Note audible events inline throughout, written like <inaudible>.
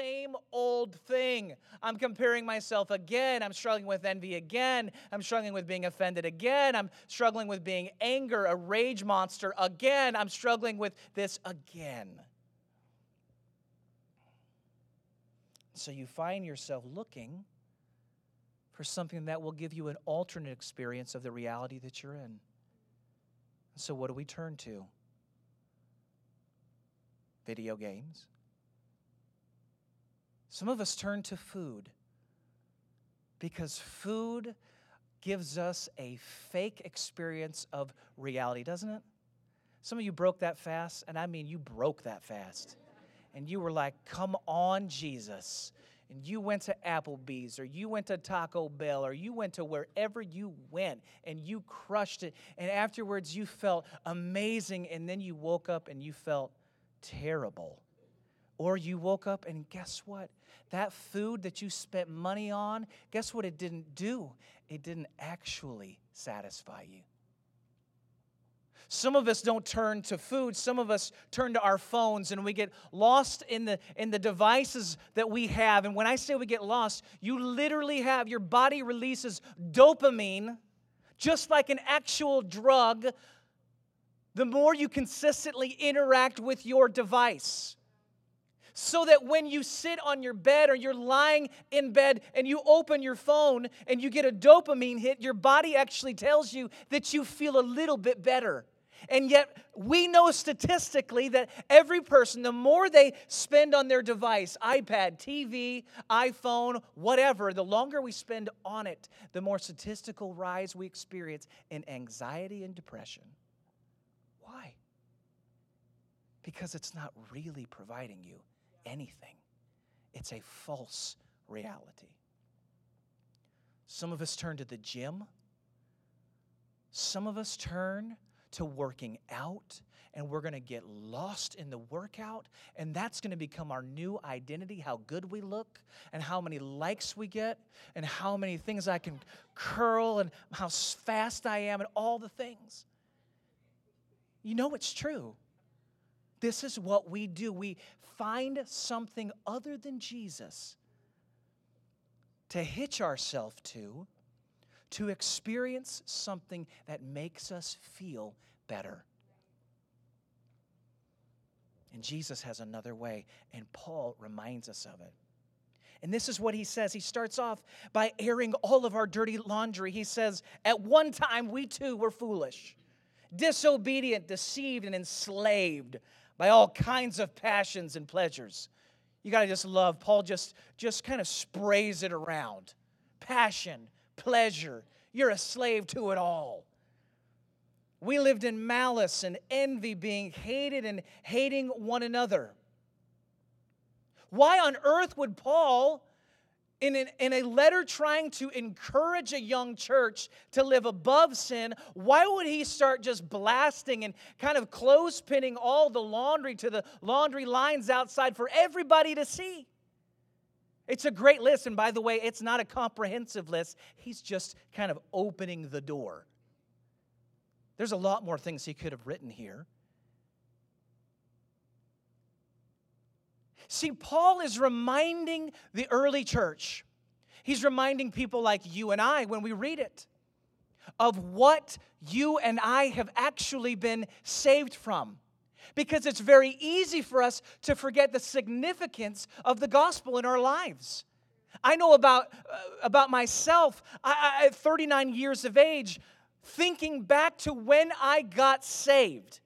same old thing. I'm comparing myself again. I'm struggling with envy again. I'm struggling with being offended again. I'm struggling with being anger, a rage monster again. I'm struggling with this again. So you find yourself looking for something that will give you an alternate experience of the reality that you're in. So, what do we turn to? Video games. Some of us turn to food because food gives us a fake experience of reality, doesn't it? Some of you broke that fast, and I mean, you broke that fast. And you were like, come on, Jesus. And you went to Applebee's or you went to Taco Bell or you went to wherever you went and you crushed it. And afterwards, you felt amazing. And then you woke up and you felt terrible. Or you woke up and guess what? That food that you spent money on, guess what it didn't do? It didn't actually satisfy you. Some of us don't turn to food. Some of us turn to our phones and we get lost in the, in the devices that we have. And when I say we get lost, you literally have your body releases dopamine, just like an actual drug, the more you consistently interact with your device. So that when you sit on your bed or you're lying in bed and you open your phone and you get a dopamine hit, your body actually tells you that you feel a little bit better. And yet, we know statistically that every person, the more they spend on their device iPad, TV, iPhone, whatever the longer we spend on it, the more statistical rise we experience in anxiety and depression. Why? Because it's not really providing you anything, it's a false reality. Some of us turn to the gym. Some of us turn to working out, and we're going to get lost in the workout, and that's going to become our new identity how good we look, and how many likes we get, and how many things I can curl, and how fast I am, and all the things. You know it's true. This is what we do. We find something other than Jesus to hitch ourselves to, to experience something that makes us feel better. And Jesus has another way, and Paul reminds us of it. And this is what he says. He starts off by airing all of our dirty laundry. He says, At one time, we too were foolish, disobedient, deceived, and enslaved by all kinds of passions and pleasures. You got to just love. Paul just, just kind of sprays it around. Passion, pleasure. You're a slave to it all. We lived in malice and envy, being hated and hating one another. Why on earth would Paul in, an, in a letter trying to encourage a young church to live above sin, why would he start just blasting and kind of clothespinning all the laundry to the laundry lines outside for everybody to see? It's a great list, and by the way, it's not a comprehensive list. He's just kind of opening the door. There's a lot more things he could have written here. See, Paul is reminding the early church, he's reminding people like you and I when we read it of what you and I have actually been saved from. Because it's very easy for us to forget the significance of the gospel in our lives. I know about, uh, about myself, I, I, at 39 years of age, thinking back to when I got saved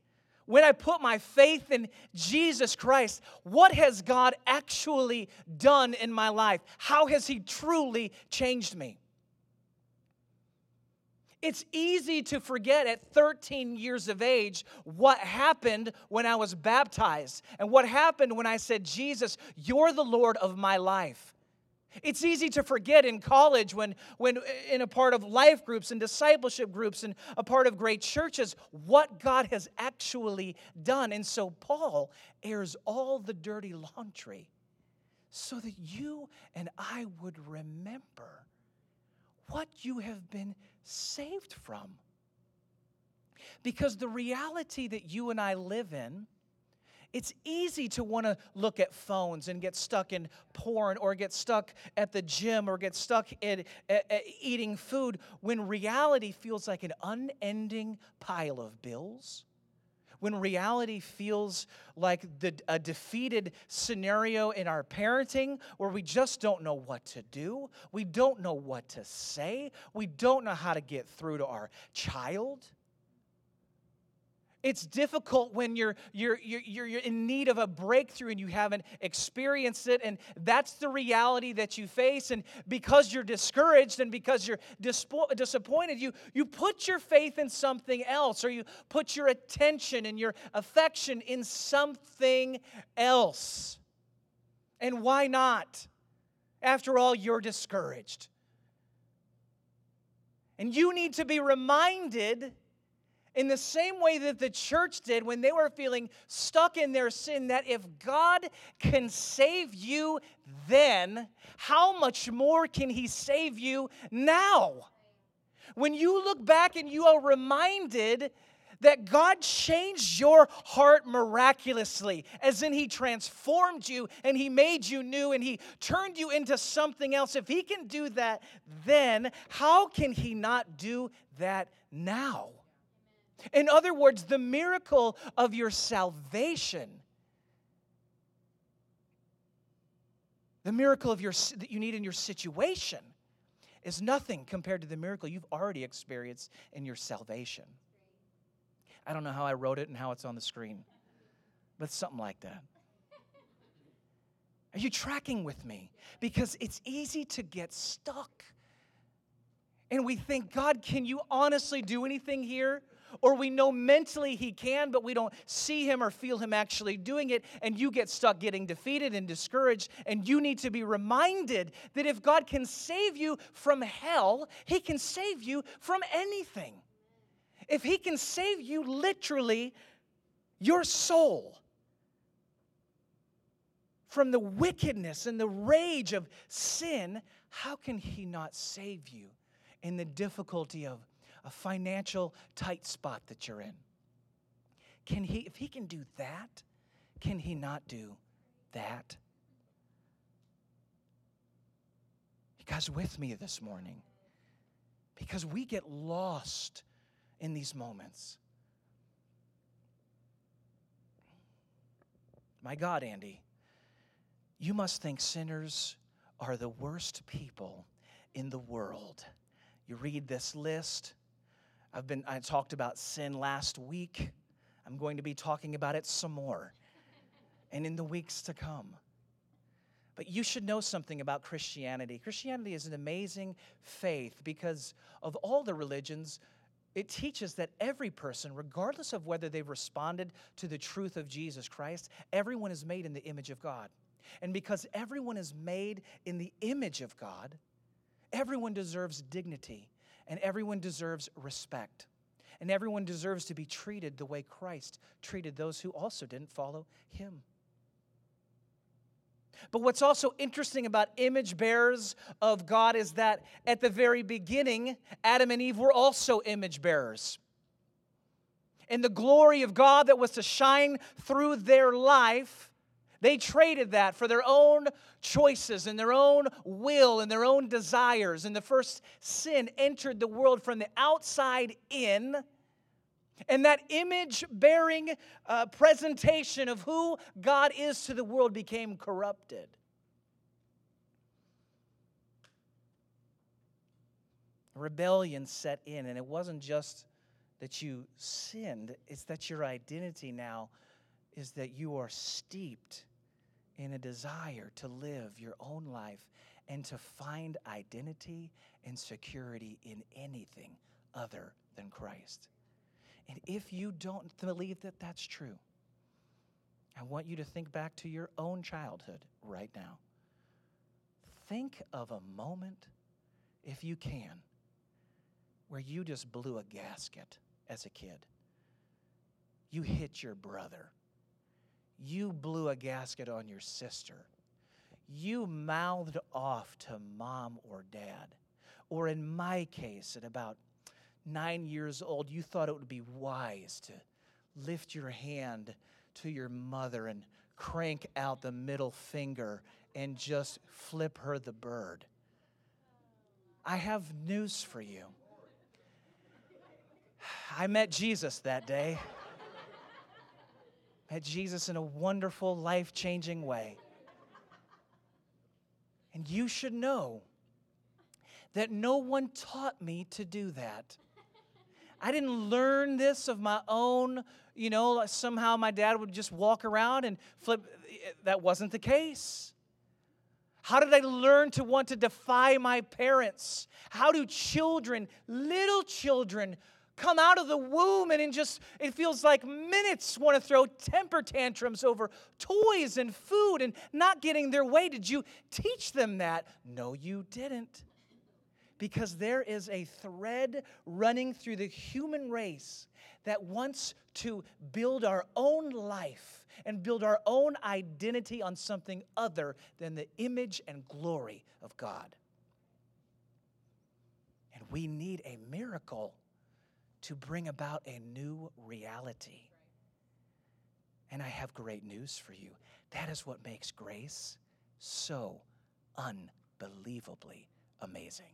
when I put my faith in Jesus Christ, what has God actually done in my life? How has He truly changed me? It's easy to forget at 13 years of age what happened when I was baptized and what happened when I said, Jesus, you're the Lord of my life. It's easy to forget in college when, when uh, in a part of life groups and discipleship groups and a part of great churches what God has actually done. And so Paul airs all the dirty laundry so that you and I would remember what you have been saved from. Because the reality that you and I live in it's easy to want to look at phones and get stuck in porn or get stuck at the gym or get stuck in eh, eh, eating food when reality feels like an unending pile of bills when reality feels like the, a defeated scenario in our parenting where we just don't know what to do, we don't know what to say, we don't know how to get through to our child. It's difficult when you're, you're, you're, you're in need of a breakthrough and you haven't experienced it, and that's the reality that you face. And because you're discouraged and because you're dispo- disappointed, you, you put your faith in something else, or you put your attention and your affection in something else. And why not? After all, you're discouraged. And you need to be reminded in the same way that the church did when they were feeling stuck in their sin, that if God can save you then, how much more can He save you now? When you look back and you are reminded that God changed your heart miraculously, as in He transformed you and He made you new and He turned you into something else. If He can do that then, how can He not do that now? In other words, the miracle of your salvation, the miracle of your, that you need in your situation, is nothing compared to the miracle you've already experienced in your salvation. I don't know how I wrote it and how it's on the screen, but something like that. Are you tracking with me? Because it's easy to get stuck. And we think, God, can you honestly do anything here? Or we know mentally he can, but we don't see him or feel him actually doing it, and you get stuck getting defeated and discouraged. And you need to be reminded that if God can save you from hell, he can save you from anything. If he can save you literally, your soul, from the wickedness and the rage of sin, how can he not save you in the difficulty of a financial tight spot that you're in. Can he, if he can do that, can he not do that? You guys with me this morning? Because we get lost in these moments. My God, Andy, you must think sinners are the worst people in the world. You read this list, I've been I talked about sin last week. I'm going to be talking about it some more and in the weeks to come. But you should know something about Christianity. Christianity is an amazing faith because of all the religions, it teaches that every person, regardless of whether they've responded to the truth of Jesus Christ, everyone is made in the image of God. And because everyone is made in the image of God, everyone deserves dignity and everyone deserves respect. And everyone deserves to be treated the way Christ treated those who also didn't follow him. But what's also interesting about image bearers of God is that at the very beginning, Adam and Eve were also image bearers. And the glory of God that was to shine through their life they traded that for their own choices and their own will and their own desires. And the first sin entered the world from the outside in. And that image bearing uh, presentation of who God is to the world became corrupted. Rebellion set in, and it wasn't just that you sinned, it's that your identity now is that you are steeped in a desire to live your own life and to find identity and security in anything other than Christ. And if you don't believe that that's true, I want you to think back to your own childhood right now. Think of a moment, if you can, where you just blew a gasket as a kid. You hit your brother you blew a gasket on your sister. You mouthed off to mom or dad. Or in my case, at about nine years old, you thought it would be wise to lift your hand to your mother and crank out the middle finger and just flip her the bird. I have news for you. <sighs> I met Jesus that day. Met Jesus in a wonderful, life changing way. And you should know that no one taught me to do that. I didn't learn this of my own, you know, somehow my dad would just walk around and flip. That wasn't the case. How did I learn to want to defy my parents? How do children, little children, come out of the womb and in just, it feels like minutes, want to throw temper tantrums over toys and food and not getting their way? Did you teach them that? No, you didn't. Because there is a thread running through the human race that wants to build our own life and build our own identity on something other than the image and glory of God. And we need a miracle to bring about a new reality. And I have great news for you. That is what makes grace so unbelievably amazing.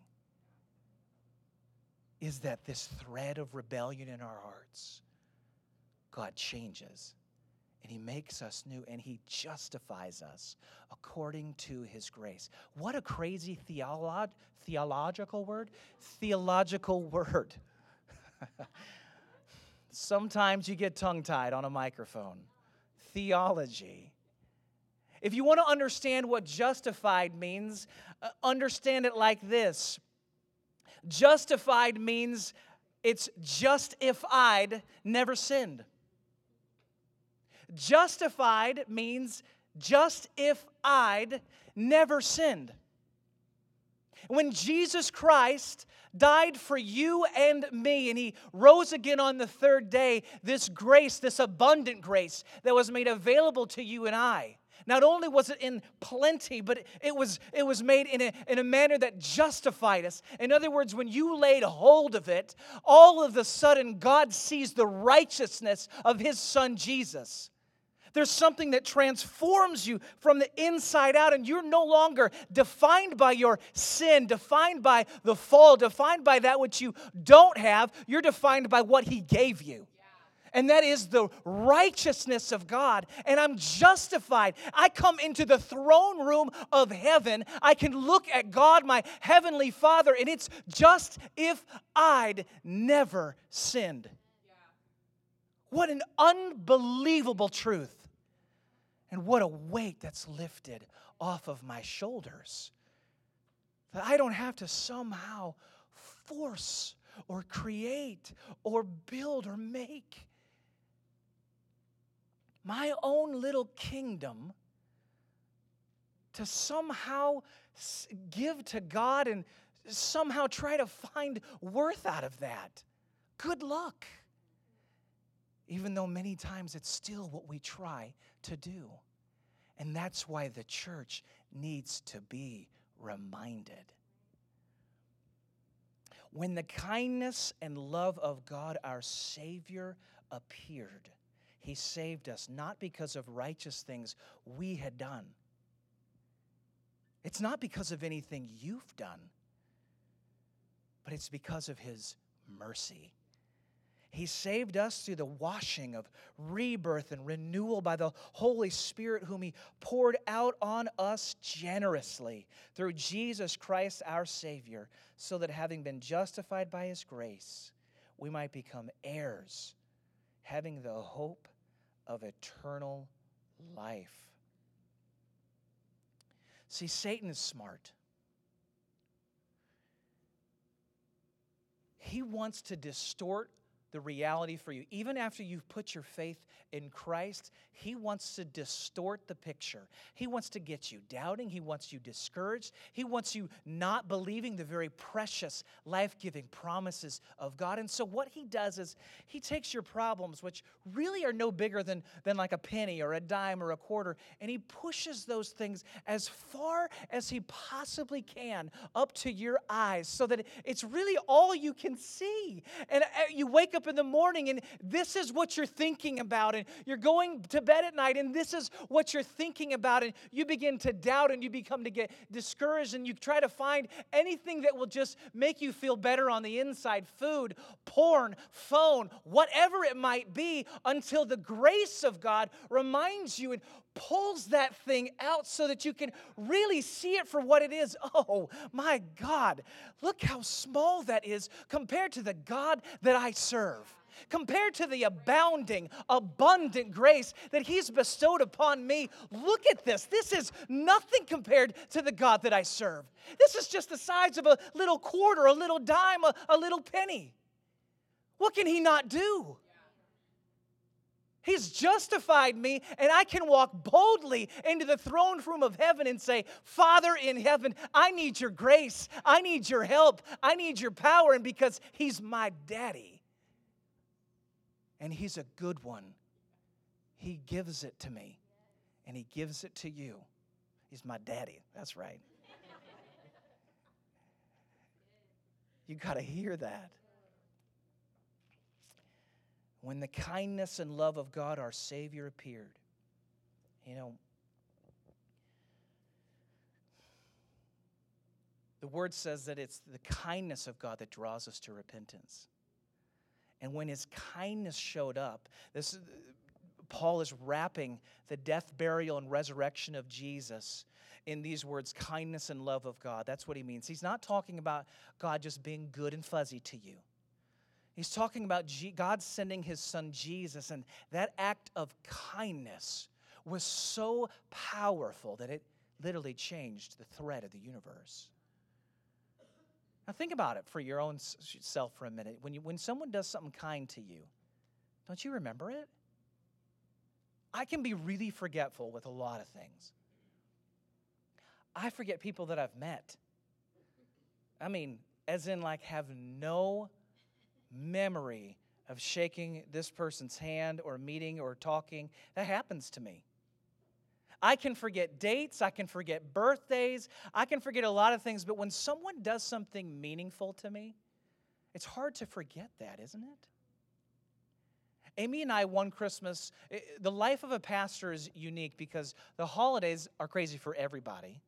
Is that this thread of rebellion in our hearts, God changes and He makes us new and He justifies us according to His grace. What a crazy theolo- theological word! Theological <laughs> word. Sometimes you get tongue tied on a microphone. Theology. If you want to understand what justified means, uh, understand it like this Justified means it's just if I'd never sinned. Justified means just if I'd never sinned. When Jesus Christ died for you and me, and he rose again on the third day, this grace, this abundant grace that was made available to you and I. Not only was it in plenty, but it was, it was made in a, in a manner that justified us. In other words, when you laid hold of it, all of a sudden God sees the righteousness of his son Jesus. There's something that transforms you from the inside out, and you're no longer defined by your sin, defined by the fall, defined by that which you don't have. You're defined by what He gave you. And that is the righteousness of God. And I'm justified. I come into the throne room of heaven. I can look at God, my heavenly Father, and it's just if I'd never sinned. What an unbelievable truth. And what a weight that's lifted off of my shoulders. That I don't have to somehow force or create or build or make my own little kingdom to somehow give to God and somehow try to find worth out of that. Good luck. Even though many times it's still what we try to do. And that's why the church needs to be reminded. When the kindness and love of God, our Savior, appeared, He saved us not because of righteous things we had done. It's not because of anything you've done, but it's because of His mercy he saved us through the washing of rebirth and renewal by the Holy Spirit, whom He poured out on us generously through Jesus Christ our Savior, so that having been justified by His grace, we might become heirs, having the hope of eternal life. See, Satan is smart. He wants to distort the reality for you. Even after you've put your faith in Christ, He wants to distort the picture. He wants to get you doubting. He wants you discouraged. He wants you not believing the very precious, life giving promises of God. And so, what He does is He takes your problems, which really are no bigger than, than like a penny or a dime or a quarter, and He pushes those things as far as He possibly can up to your eyes so that it's really all you can see. And uh, you wake up up in the morning and this is what you're thinking about, and you're going to bed at night and this is what you're thinking about, and you begin to doubt and you become to get discouraged and you try to find anything that will just make you feel better on the inside food, porn, phone, whatever it might be, until the grace of God reminds you and pulls that thing out so that you can really see it for what it is. <laughs> Oh my God, look how small that is compared to the God that I serve. Compared to the abounding, abundant grace that He's bestowed upon me, look at this. This is nothing compared to the God that I serve. This is just the size of a little quarter, a little dime, a, a little penny. What can He not do? He's justified me, and I can walk boldly into the throne room of heaven and say, Father in heaven, I need your grace. I need your help. I need your power. And because He's my daddy, and He's a good one, He gives it to me, and He gives it to you. He's my daddy. That's right. <laughs> You got to hear that when the kindness and love of God our Savior appeared. You know, the word says that it's the kindness of God that draws us to repentance. And when his kindness showed up, this Paul is wrapping the death, burial, and resurrection of Jesus in these words kindness and love of God. That's what he means. He's not talking about God just being good and fuzzy to you. He's talking about God sending his son Jesus, and that act of kindness was so powerful that it literally changed the thread of the universe. Now, think about it for your own self for a minute. When, you, when someone does something kind to you, don't you remember it? I can be really forgetful with a lot of things. I forget people that I've met. I mean, as in, like, have no memory of shaking this person's hand or meeting or talking. That happens to me. I can forget dates, I can forget birthdays, I can forget a lot of things, but when someone does something meaningful to me, it's hard to forget that, isn't it? Amy and I, one Christmas, the life of a pastor is unique because the holidays are crazy for everybody.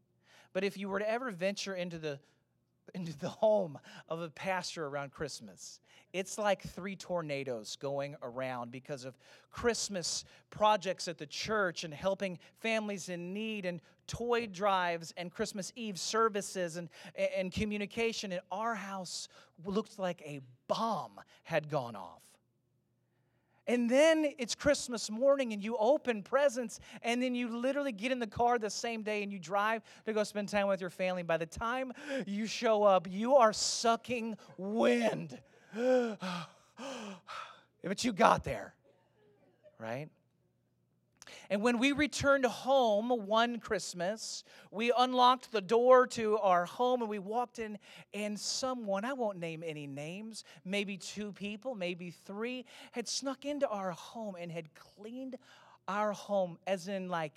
But if you were to ever venture into the into the home of a pastor around Christmas. It's like three tornadoes going around because of Christmas projects at the church and helping families in need and toy drives and Christmas Eve services and, and communication. And our house looked like a bomb had gone off. And then it's Christmas morning and you open presents and then you literally get in the car the same day and you drive to go spend time with your family. And by the time you show up, you are sucking wind. <sighs> <sighs> but you got there, right? And when we returned home one Christmas, we unlocked the door to our home and we walked in, and someone, I won't name any names, maybe two people, maybe three, had snuck into our home and had cleaned our home, as in like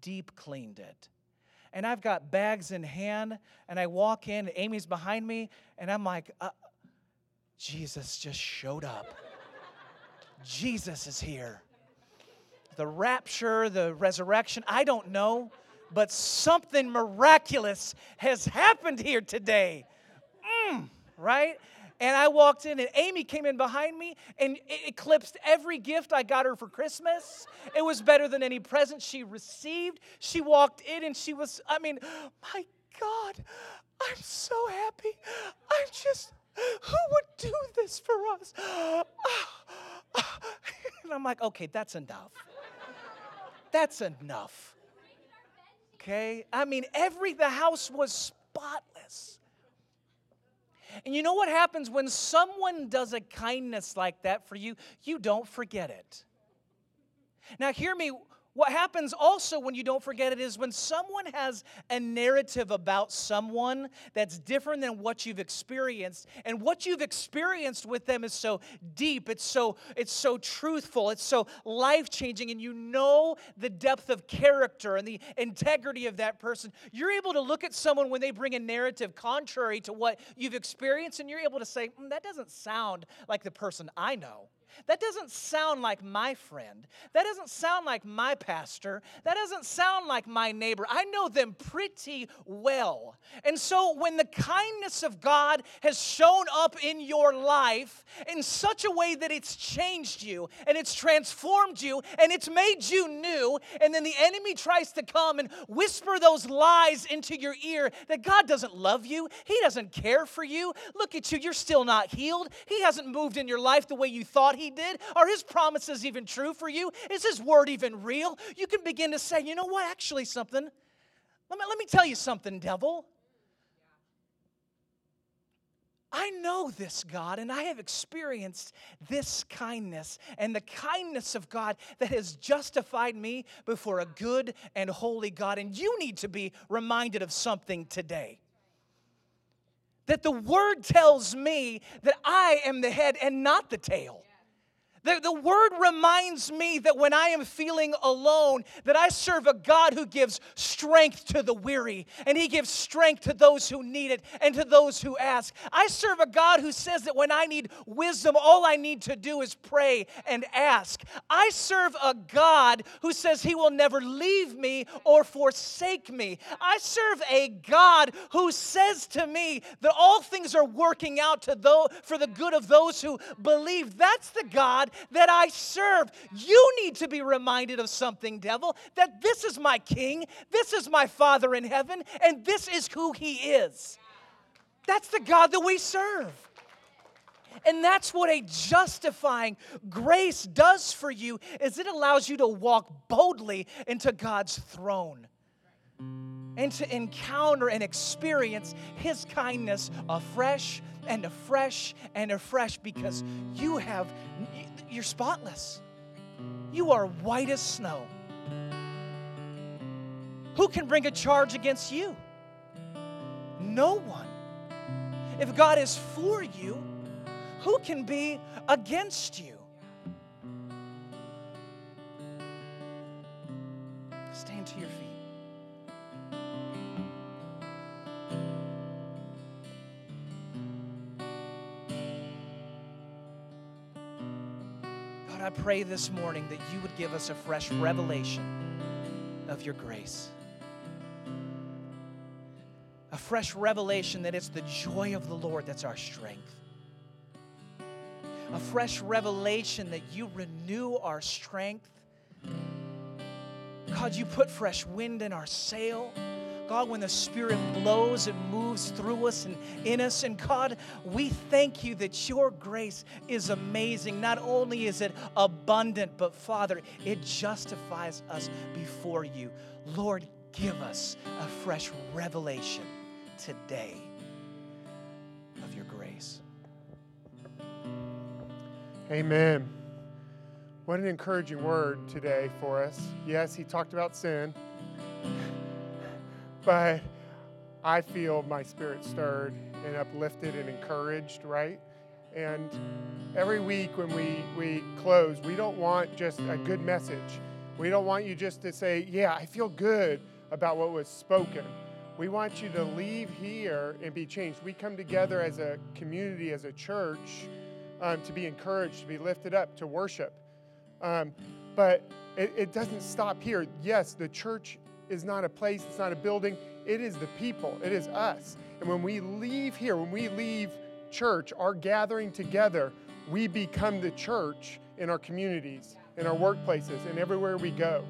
deep cleaned it. And I've got bags in hand, and I walk in, Amy's behind me, and I'm like, uh, Jesus just showed up. Jesus is here the rapture, the resurrection. I don't know, but something miraculous has happened here today. Mm, right? And I walked in, and Amy came in behind me and it eclipsed every gift I got her for Christmas. It was better than any present she received. She walked in and she was, I mean, my God, I'm so happy. I'm just, who would do this for us? <gasps> <laughs> And I'm like, okay, that's enough. That's enough. Okay? I mean, every, the house was spotless. And you know what happens when someone does a kindness like that for you? You don't forget it. Now, hear me What happens also when you don't forget it is when someone has a narrative about someone that's different than what you've experienced, and what you've experienced with them is so deep, it's so it's so truthful, it's so life-changing, and you know the depth of character and the integrity of that person. You're able to look at someone when they bring a narrative contrary to what you've experienced, and you're able to say, mm, that doesn't sound like the person I know. That doesn't sound like my friend. That doesn't sound like my pastor. That doesn't sound like my neighbor. I know them pretty well. And so when the kindness of God has shown up in your life in such a way that it's changed you and it's transformed you and it's made you new, and then the enemy tries to come and whisper those lies into your ear that God doesn't love you, He doesn't care for you. Look at you, you're still not healed. He hasn't moved in your life the way you thought He did? Are His promises even true for you? Is His word even real? You can begin to say, you know what, actually, something. Let me, let me tell you something, devil. I know this God, and I have experienced this kindness and the kindness of God that has justified me before a good and holy God. And you need to be reminded of something today that the word tells me that I am the head and not the tail. The, the word reminds me that when I am feeling alone, that I serve a God who gives strength to the weary, and He gives strength to those who need it and to those who ask. I serve a God who says that when I need wisdom, all I need to do is pray and ask. I serve a God who says He will never leave me or forsake me. I serve a God who says to me that all things are working out to those, for the good of those who believe. That's the God that I serve. You need to be reminded of something, devil, that this is my king, this is my Father in heaven, and this is who he is. That's the God that we serve. And that's what a justifying grace does for you is it allows you to walk boldly into God's throne and to encounter and experience his kindness afresh and afresh and afresh because you have you're spotless. You are white as snow. Who can bring a charge against you? No one. If God is for you, who can be against you? Stand to your feet. I pray this morning that you would give us a fresh revelation of your grace. A fresh revelation that it's the joy of the Lord that's our strength. A fresh revelation that you renew our strength. God, you put fresh wind in our sail. God, when the Spirit blows, and moves through us and in us. And God, we thank you that your grace is amazing. Not only is it abundant, but Father, it justifies us before you. Lord, give us a fresh revelation today of your grace. Amen. What an encouraging word today for us. Yes, he talked about sin but I feel my spirit stirred and uplifted and encouraged, right? And every week when we, we close, we don't want just a good message. We don't want you just to say, Yeah, I feel good about what was spoken. We want you to leave here and be changed. We come together as a community, as a church, um, to be encouraged, to be lifted up, to worship. Um, but it, it doesn't stop here. Yes, the church is not a place, it's not a building, it is the people, it is us. And when we leave here, when we leave church, our gathering together, we become the church in our communities, in our workplaces, and everywhere we go.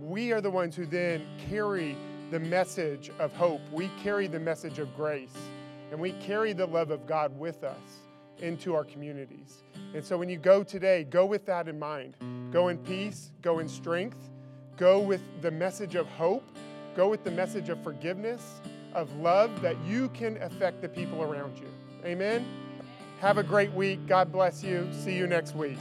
We are the ones who then carry the message of hope. We carry the message of grace, and we carry the love of God with us into our communities. And so when you go today, go with that in mind. Go in peace, go in strength, Go with the message of hope. Go with the message of forgiveness, of love, that you can affect the people around you. Amen. Have a great week. God bless you. See you next week.